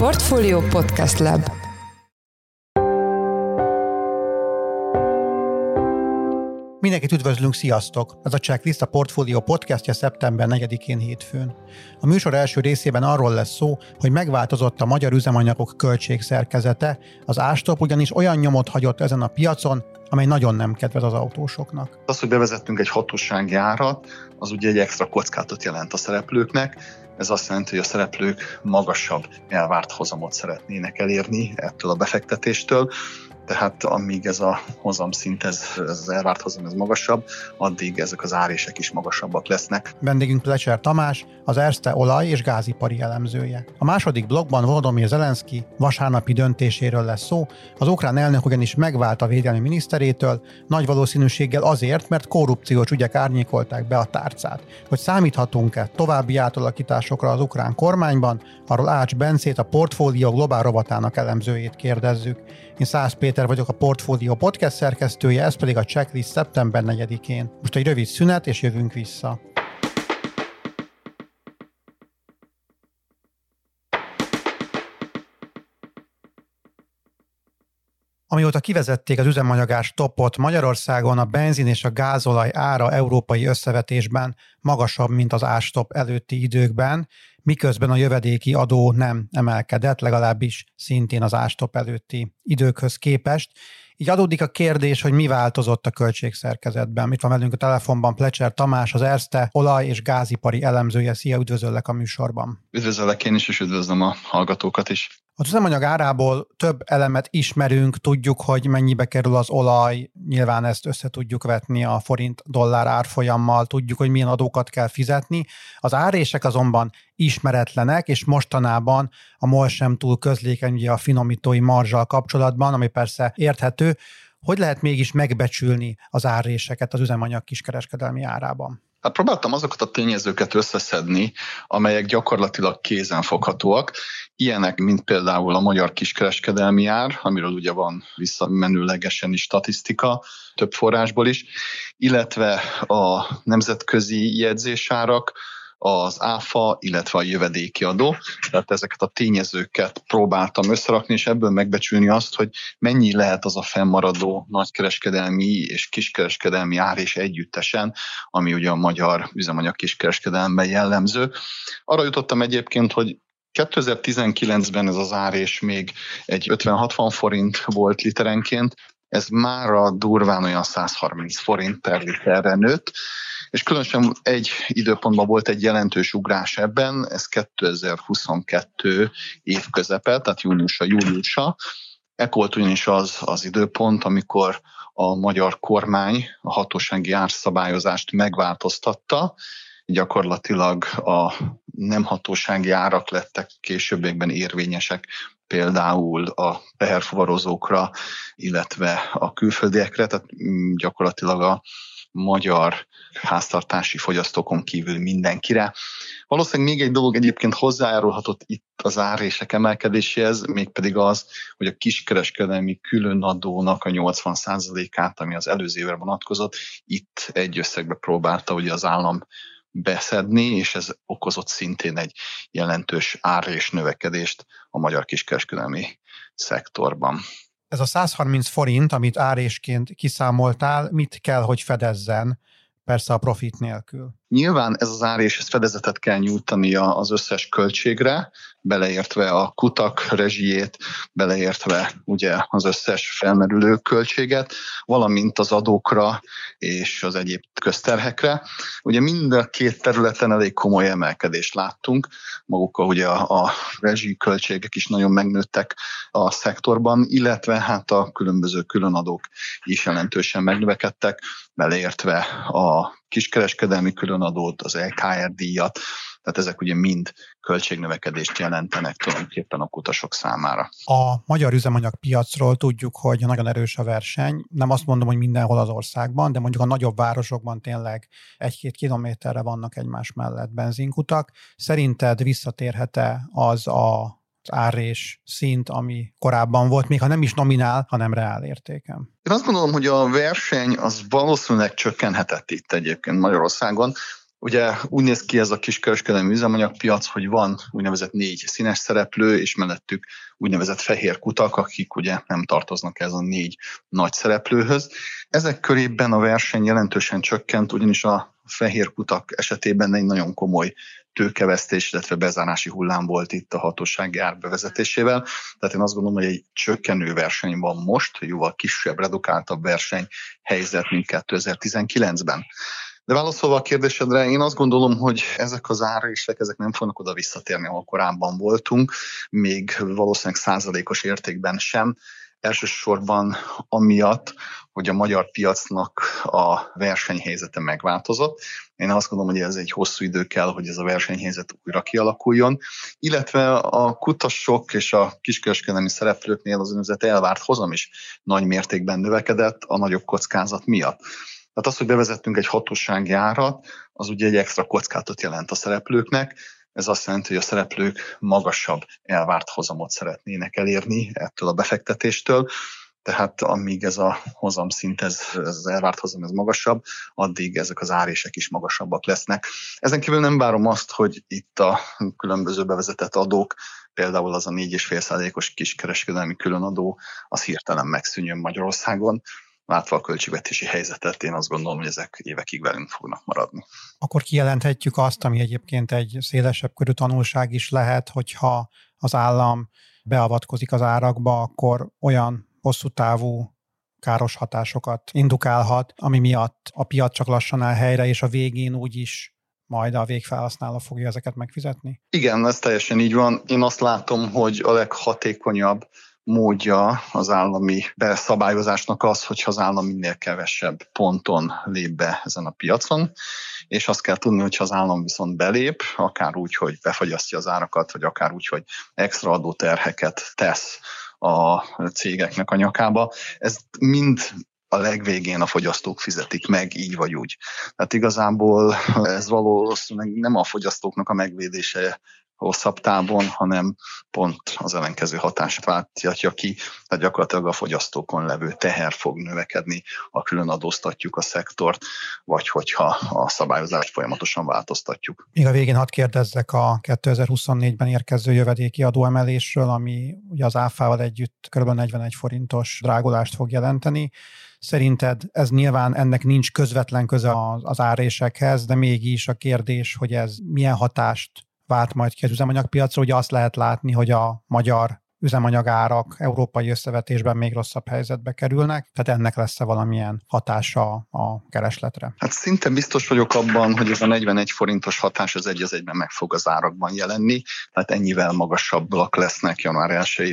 Portfolio Podcast Lab Mindenkit üdvözlünk, sziasztok! Ez a Checklist a Portfolio podcastja szeptember 4-én hétfőn. A műsor első részében arról lesz szó, hogy megváltozott a magyar üzemanyagok költségszerkezete, az ástop ugyanis olyan nyomot hagyott ezen a piacon, amely nagyon nem kedvez az autósoknak. Az, hogy bevezettünk egy hatósági árat, az ugye egy extra kockátot jelent a szereplőknek, ez azt jelenti, hogy a szereplők magasabb elvárt hozamot szeretnének elérni ettől a befektetéstől, tehát amíg ez a hozamszint, ez, ez az elvárt hozam ez magasabb, addig ezek az árések is magasabbak lesznek. Vendégünk Plecser Tamás, az Erste olaj- és gázipari elemzője. A második blogban Volodymyr Zelenszky vasárnapi döntéséről lesz szó, az ukrán elnök ugyanis megvált a védelmi miniszterétől, nagy valószínűséggel azért, mert korrupciós ügyek árnyékolták be a tárcát. Hogy számíthatunk-e további átalakításokra az ukrán kormányban, arról Ács Bencét, a portfólió globál robotának elemzőjét kérdezzük. Én Szász Péter vagyok a Portfolio podcast szerkesztője, ez pedig a checklist szeptember 4-én. Most egy rövid szünet, és jövünk vissza. Amióta kivezették az üzemanyagás topot, Magyarországon a benzin és a gázolaj ára európai összevetésben magasabb, mint az ástop előtti időkben, miközben a jövedéki adó nem emelkedett, legalábbis szintén az ástop előtti időkhöz képest. Így adódik a kérdés, hogy mi változott a költségszerkezetben. Itt van velünk a telefonban Plecser Tamás, az Erste olaj- és gázipari elemzője. Szia, üdvözöllek a műsorban. Üdvözöllek én is, és üdvözlöm a hallgatókat is. Az üzemanyag árából több elemet ismerünk, tudjuk, hogy mennyibe kerül az olaj, nyilván ezt össze tudjuk vetni a forint-dollár árfolyammal, tudjuk, hogy milyen adókat kell fizetni. Az árések azonban ismeretlenek, és mostanában a MOL sem túl közlékeny ugye a finomítói marzsal kapcsolatban, ami persze érthető. Hogy lehet mégis megbecsülni az áréseket az üzemanyag kiskereskedelmi árában? Hát próbáltam azokat a tényezőket összeszedni, amelyek gyakorlatilag kézenfoghatóak. Ilyenek, mint például a magyar kiskereskedelmi ár, amiről ugye van visszamenőlegesen is statisztika, több forrásból is, illetve a nemzetközi jegyzésárak, az áfa, illetve a jövedéki adó. Tehát ezeket a tényezőket próbáltam összerakni, és ebből megbecsülni azt, hogy mennyi lehet az a fennmaradó nagykereskedelmi és kiskereskedelmi ár és együttesen, ami ugye a magyar üzemanyag kiskereskedelemben jellemző. Arra jutottam egyébként, hogy 2019-ben ez az ár és még egy 50-60 forint volt literenként, ez már a durván olyan 130 forint per literre nőtt, és különösen egy időpontban volt egy jelentős ugrás ebben, ez 2022 év közepe, tehát júniusa, júliusa. Ekkor volt ugyanis az az időpont, amikor a magyar kormány a hatósági árszabályozást megváltoztatta, gyakorlatilag a nem hatósági árak lettek későbbiekben érvényesek például a teherfuvarozókra, illetve a külföldiekre, tehát gyakorlatilag a magyar háztartási fogyasztókon kívül mindenkire. Valószínűleg még egy dolog egyébként hozzájárulhatott itt az árések emelkedéséhez, mégpedig az, hogy a kiskereskedelmi különadónak a 80%-át, ami az előző évre vonatkozott, itt egy összegbe próbálta ugye az állam beszedni, és ez okozott szintén egy jelentős ár és növekedést a magyar kiskereskedelmi szektorban. Ez a 130 forint, amit árésként kiszámoltál, mit kell, hogy fedezzen, persze a profit nélkül? Nyilván ez az ár és ez fedezetet kell nyújtani az összes költségre, beleértve a kutak rezsijét, beleértve ugye az összes felmerülő költséget, valamint az adókra és az egyéb közterhekre. Ugye mind a két területen elég komoly emelkedést láttunk, maguk a, ugye a, a rezsi költségek is nagyon megnőttek a szektorban, illetve hát a különböző különadók is jelentősen megnövekedtek, beleértve a kiskereskedelmi különadót, az LKR díjat, tehát ezek ugye mind költségnövekedést jelentenek tulajdonképpen a kutasok számára. A magyar üzemanyagpiacról tudjuk, hogy nagyon erős a verseny. Nem azt mondom, hogy mindenhol az országban, de mondjuk a nagyobb városokban tényleg egy-két kilométerre vannak egymás mellett benzinkutak. Szerinted visszatérhet-e az a árés szint, ami korábban volt, még ha nem is nominál, hanem reál értéken. Én azt gondolom, hogy a verseny az valószínűleg csökkenhetett itt egyébként Magyarországon. Ugye úgy néz ki ez a kiskereskedelmi üzemanyagpiac, hogy van úgynevezett négy színes szereplő, és mellettük úgynevezett fehér kutak, akik ugye nem tartoznak ez a négy nagy szereplőhöz. Ezek körében a verseny jelentősen csökkent, ugyanis a fehér kutak esetében egy nagyon komoly tőkevesztés, illetve bezárási hullám volt itt a hatósági ár bevezetésével. Tehát én azt gondolom, hogy egy csökkenő verseny van most, jóval kisebb, redukáltabb verseny helyzet, mint 2019-ben. De válaszolva a kérdésedre, én azt gondolom, hogy ezek az árések, ezek nem fognak oda visszatérni, ahol korábban voltunk, még valószínűleg százalékos értékben sem. Elsősorban amiatt, hogy a magyar piacnak a versenyhelyzete megváltozott. Én azt gondolom, hogy ez egy hosszú idő kell, hogy ez a versenyhelyzet újra kialakuljon, illetve a kutasok és a kiskereskedelmi szereplőknél az úgynevezett elvárt hozam is nagy mértékben növekedett a nagyobb kockázat miatt. Tehát az, hogy bevezettünk egy hatósági árat, az ugye egy extra kockátot jelent a szereplőknek, ez azt jelenti, hogy a szereplők magasabb elvárt hozamot szeretnének elérni ettől a befektetéstől, tehát amíg ez a hozamszint, ez, ez az elvárt hozam ez magasabb, addig ezek az árések is magasabbak lesznek. Ezen kívül nem várom azt, hogy itt a különböző bevezetett adók, például az a 4,5%-os kiskereskedelmi különadó, az hirtelen megszűnjön Magyarországon látva a költségvetési helyzetet, én azt gondolom, hogy ezek évekig velünk fognak maradni. Akkor kijelenthetjük azt, ami egyébként egy szélesebb körű tanulság is lehet, hogyha az állam beavatkozik az árakba, akkor olyan hosszú távú káros hatásokat indukálhat, ami miatt a piac csak lassan áll helyre, és a végén úgyis majd a végfelhasználó fogja ezeket megfizetni? Igen, ez teljesen így van. Én azt látom, hogy a leghatékonyabb módja az állami beszabályozásnak az, hogyha az állam minél kevesebb ponton lép be ezen a piacon, és azt kell tudni, hogyha az állam viszont belép, akár úgy, hogy befagyasztja az árakat, vagy akár úgy, hogy extra adóterheket tesz a cégeknek a nyakába. Ez mind a legvégén a fogyasztók fizetik meg, így vagy úgy. Tehát igazából ez valószínűleg nem a fogyasztóknak a megvédése hosszabb távon, hanem pont az ellenkező hatását váltja ki, tehát gyakorlatilag a fogyasztókon levő teher fog növekedni, ha külön adóztatjuk a szektort, vagy hogyha a szabályozást folyamatosan változtatjuk. Még a végén hadd kérdezzek a 2024-ben érkező jövedéki adóemelésről, ami ugye az áfával együtt kb. 41 forintos drágulást fog jelenteni. Szerinted ez nyilván ennek nincs közvetlen köze az árésekhez, de mégis a kérdés, hogy ez milyen hatást vált majd ki az üzemanyagpiacra. Ugye azt lehet látni, hogy a magyar üzemanyagárak európai összevetésben még rosszabb helyzetbe kerülnek, tehát ennek lesz-e valamilyen hatása a keresletre? Hát szinte biztos vagyok abban, hogy ez a 41 forintos hatás az egy az egyben meg fog az árakban jelenni, tehát ennyivel magasabbak lesznek január 1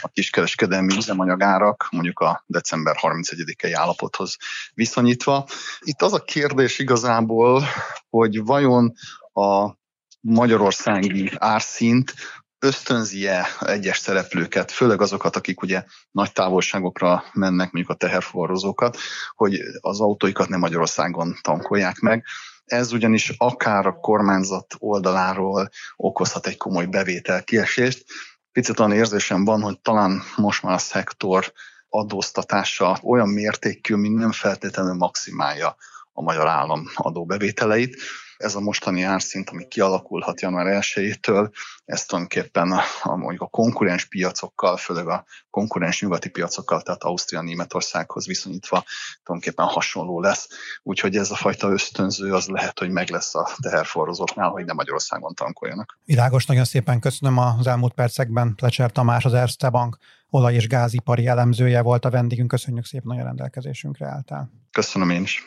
a kiskereskedelmi üzemanyagárak, mondjuk a december 31-i állapothoz viszonyítva. Itt az a kérdés igazából, hogy vajon a magyarországi árszint ösztönzi-e egyes szereplőket, főleg azokat, akik ugye nagy távolságokra mennek, mondjuk a teherforrozókat, hogy az autóikat nem Magyarországon tankolják meg. Ez ugyanis akár a kormányzat oldaláról okozhat egy komoly bevétel kiesést. Picit olyan érzésem van, hogy talán most már a szektor adóztatása olyan mértékű, mint nem feltétlenül maximálja a magyar állam adóbevételeit ez a mostani árszint, ami kialakulhat január 1-től, ez tulajdonképpen a, a, mondjuk a konkurens piacokkal, főleg a konkurens nyugati piacokkal, tehát Ausztria, Németországhoz viszonyítva tulajdonképpen hasonló lesz. Úgyhogy ez a fajta ösztönző az lehet, hogy meg lesz a teherforrozóknál, hogy nem Magyarországon tankoljanak. Világos, nagyon szépen köszönöm az elmúlt percekben. Plecser Tamás, az Erste Bank olaj- és gázipari elemzője volt a vendégünk. Köszönjük szépen, hogy a rendelkezésünkre álltál. Köszönöm én is.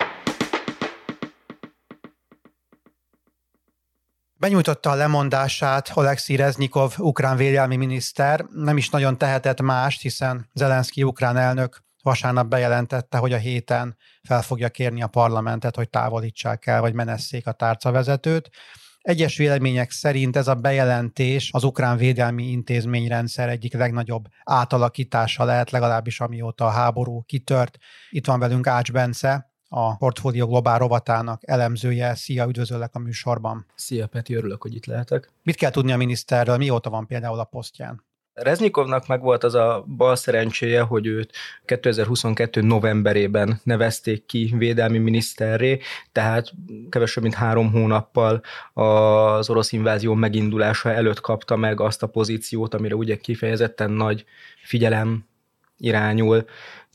Benyújtotta a lemondását Oleksij Reznikov, ukrán védelmi miniszter, nem is nagyon tehetett mást, hiszen Zelenszky ukrán elnök vasárnap bejelentette, hogy a héten fel fogja kérni a parlamentet, hogy távolítsák el, vagy menesszék a tárcavezetőt. Egyes vélemények szerint ez a bejelentés az ukrán védelmi intézményrendszer egyik legnagyobb átalakítása lehet, legalábbis amióta a háború kitört. Itt van velünk Ács Bence, a Portfólió Globál rovatának elemzője. Szia, üdvözöllek a műsorban. Szia Peti, örülök, hogy itt lehetek. Mit kell tudni a miniszterről, mióta van például a posztján? Reznikovnak meg volt az a bal szerencséje, hogy őt 2022. novemberében nevezték ki védelmi miniszterré, tehát kevesebb mint három hónappal az orosz invázió megindulása előtt kapta meg azt a pozíciót, amire ugye kifejezetten nagy figyelem irányul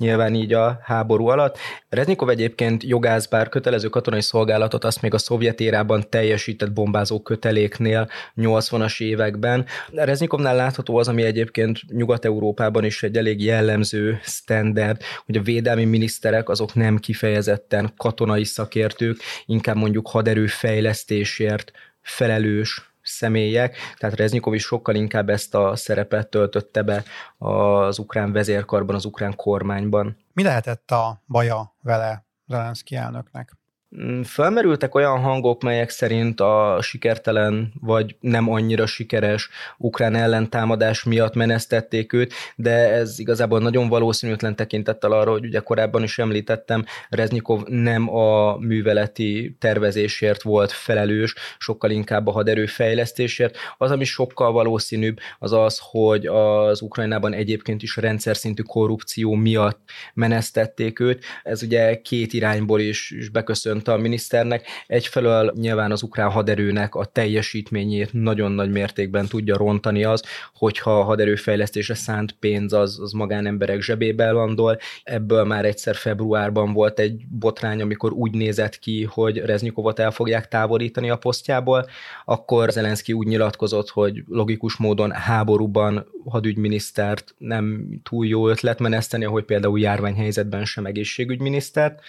nyilván így a háború alatt. Reznikov egyébként jogász, bár kötelező katonai szolgálatot azt még a szovjet érában teljesített bombázó köteléknél 80-as években. Reznikovnál látható az, ami egyébként Nyugat-Európában is egy elég jellemző standard, hogy a védelmi miniszterek azok nem kifejezetten katonai szakértők, inkább mondjuk haderő fejlesztésért felelős személyek, tehát Reznikov is sokkal inkább ezt a szerepet töltötte be az ukrán vezérkarban, az ukrán kormányban. Mi lehetett a baja vele Zelenszky elnöknek? Mm, felmerültek olyan hangok, melyek szerint a sikertelen vagy nem annyira sikeres ukrán ellentámadás miatt menesztették őt, de ez igazából nagyon valószínűtlen tekintettel arra, hogy ugye korábban is említettem, Reznikov nem a műveleti tervezésért volt felelős, sokkal inkább a haderő fejlesztésért. Az, ami sokkal valószínűbb, az az, hogy az Ukrajnában egyébként is rendszer szintű korrupció miatt menesztették őt. Ez ugye két irányból is, is beköszönt mondta a miniszternek, egyfelől nyilván az ukrán haderőnek a teljesítményét nagyon nagy mértékben tudja rontani az, hogyha a haderőfejlesztésre szánt pénz az, az magánemberek zsebébe landol. Ebből már egyszer februárban volt egy botrány, amikor úgy nézett ki, hogy Reznikovot el fogják távolítani a posztjából, akkor Zelenszky úgy nyilatkozott, hogy logikus módon háborúban hadügyminisztert nem túl jó ötlet meneszteni, ahogy például járványhelyzetben sem egészségügyminisztert,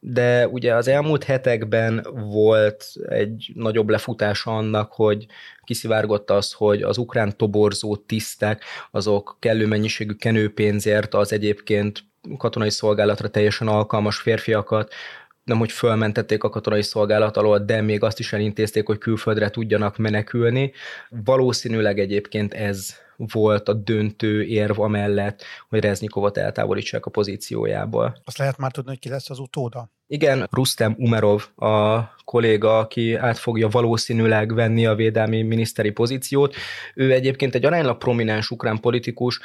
de ugye az elmúlt hetekben volt egy nagyobb lefutása annak, hogy kiszivárgott az, hogy az ukrán toborzó tisztek, azok kellő mennyiségű kenőpénzért az egyébként katonai szolgálatra teljesen alkalmas férfiakat nem hogy fölmentették a katonai szolgálat alól, de még azt is elintézték, hogy külföldre tudjanak menekülni. Valószínűleg egyébként ez volt a döntő érv amellett, hogy Reznikovot eltávolítsák a pozíciójából. Azt lehet már tudni, hogy ki lesz az utóda? Igen, Rustem Umerov a kolléga, aki át fogja valószínűleg venni a védelmi miniszteri pozíciót. Ő egyébként egy aránylag prominens ukrán politikus,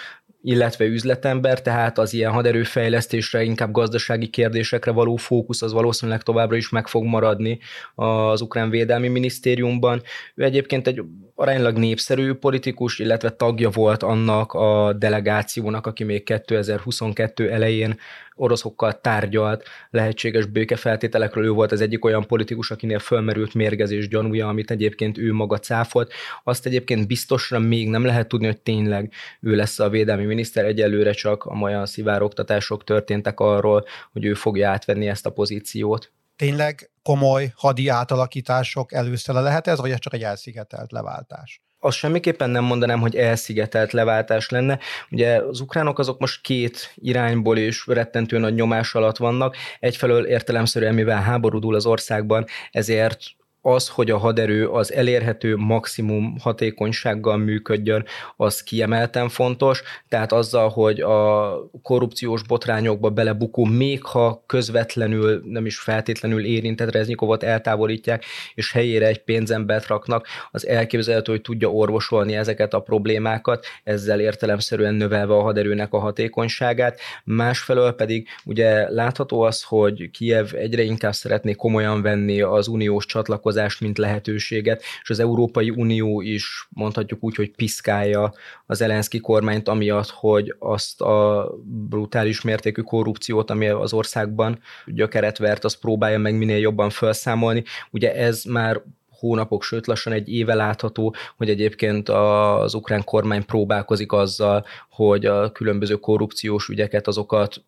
illetve üzletember, tehát az ilyen haderőfejlesztésre, inkább gazdasági kérdésekre való fókusz az valószínűleg továbbra is meg fog maradni az ukrán védelmi minisztériumban. Ő egyébként egy aránylag népszerű politikus, illetve tagja volt annak a delegációnak, aki még 2022 elején oroszokkal tárgyalt lehetséges békefeltételekről. Ő volt az egyik olyan politikus, akinél fölmerült mérgezés gyanúja, amit egyébként ő maga cáfolt. Azt egyébként biztosra még nem lehet tudni, hogy tényleg ő lesz a védelmi miniszter. Egyelőre csak a olyan szivároktatások történtek arról, hogy ő fogja átvenni ezt a pozíciót. Tényleg komoly hadi átalakítások előszele lehet ez, vagy ez csak egy elszigetelt leváltás? Azt semmiképpen nem mondanám, hogy elszigetelt leváltás lenne. Ugye az ukránok azok most két irányból is rettentő nagy nyomás alatt vannak. Egyfelől értelemszerűen, mivel háborúdul az országban, ezért az, hogy a haderő az elérhető maximum hatékonysággal működjön, az kiemelten fontos, tehát azzal, hogy a korrupciós botrányokba belebukó, még ha közvetlenül, nem is feltétlenül érintett Reznikovot eltávolítják, és helyére egy pénzembert raknak, az elképzelhető, hogy tudja orvosolni ezeket a problémákat, ezzel értelemszerűen növelve a haderőnek a hatékonyságát. Másfelől pedig ugye látható az, hogy Kiev egyre inkább szeretné komolyan venni az uniós csatlakozást, csatlakozást, mint lehetőséget, és az Európai Unió is mondhatjuk úgy, hogy piszkálja az Elenszki kormányt, amiatt, hogy azt a brutális mértékű korrupciót, ami az országban gyökeret vert, azt próbálja meg minél jobban felszámolni. Ugye ez már hónapok, sőt lassan egy éve látható, hogy egyébként az ukrán kormány próbálkozik azzal, hogy a különböző korrupciós ügyeket, azokat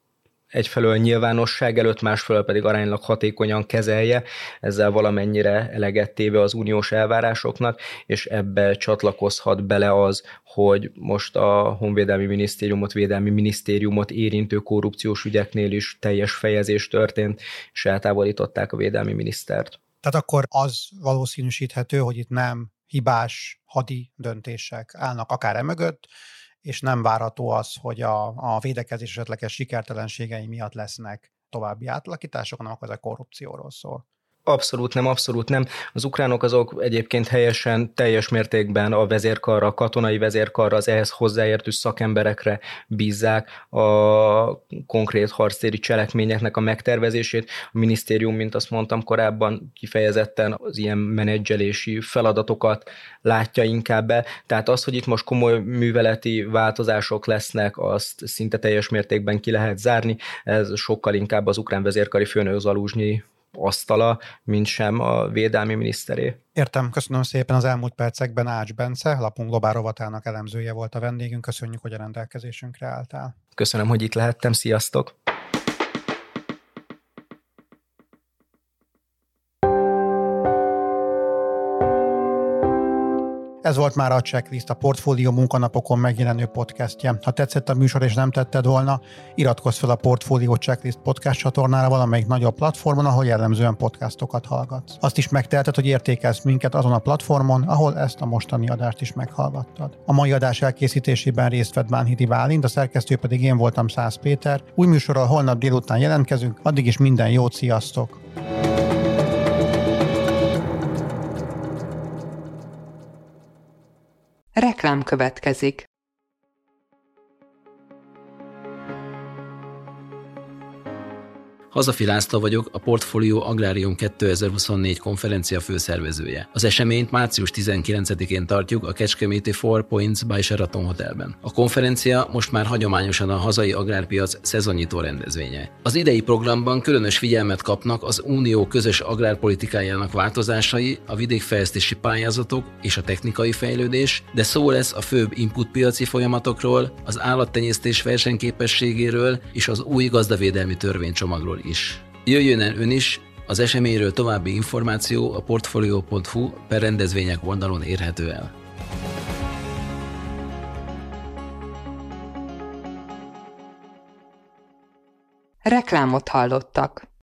egyfelől nyilvánosság előtt, másfelől pedig aránylag hatékonyan kezelje, ezzel valamennyire eleget az uniós elvárásoknak, és ebbe csatlakozhat bele az, hogy most a Honvédelmi Minisztériumot, Védelmi Minisztériumot érintő korrupciós ügyeknél is teljes fejezés történt, és eltávolították a Védelmi Minisztert. Tehát akkor az valószínűsíthető, hogy itt nem hibás hadi döntések állnak akár emögött, és nem várható az, hogy a, a védekezés esetleges sikertelenségei miatt lesznek további átalakítások, hanem akkor ez a korrupcióról szól. Abszolút nem, abszolút nem. Az ukránok azok egyébként helyesen teljes mértékben a vezérkarra, a katonai vezérkarra, az ehhez hozzáértő szakemberekre bízzák a konkrét harctéri cselekményeknek a megtervezését. A minisztérium, mint azt mondtam korábban, kifejezetten az ilyen menedzselési feladatokat látja inkább be. Tehát az, hogy itt most komoly műveleti változások lesznek, azt szinte teljes mértékben ki lehet zárni. Ez sokkal inkább az ukrán vezérkari főnök Zaluzsnyi asztala, mint sem a védelmi miniszteré. Értem, köszönöm szépen az elmúlt percekben Ács Bence, lapunk globál rovatának elemzője volt a vendégünk, köszönjük, hogy a rendelkezésünkre álltál. Köszönöm, hogy itt lehettem, sziasztok! Ez volt már a Checklist, a Portfólió munkanapokon megjelenő podcastje. Ha tetszett a műsor és nem tetted volna, iratkozz fel a Portfólió Checklist podcast csatornára valamelyik nagyobb platformon, ahol jellemzően podcastokat hallgatsz. Azt is megteheted, hogy értékelsz minket azon a platformon, ahol ezt a mostani adást is meghallgattad. A mai adás elkészítésében részt vett Bánhidi Válint, a szerkesztő pedig én voltam Szász Péter. Új műsorral holnap délután jelentkezünk, addig is minden jót, sziasztok! Reklám következik. Hazafi László vagyok, a Portfolio Agrárium 2024 konferencia főszervezője. Az eseményt március 19-én tartjuk a Kecskeméti Four Points by Sheraton Hotelben. A konferencia most már hagyományosan a hazai agrárpiac szezonnyitó rendezvénye. Az idei programban különös figyelmet kapnak az Unió közös agrárpolitikájának változásai, a vidékfejlesztési pályázatok és a technikai fejlődés, de szó lesz a főbb inputpiaci folyamatokról, az állattenyésztés versenyképességéről és az új gazdavédelmi törvénycsomagról is. Jöjjön el ön is, az eseményről további információ a portfolio.hu per rendezvények oldalon érhető el. Reklámot hallottak.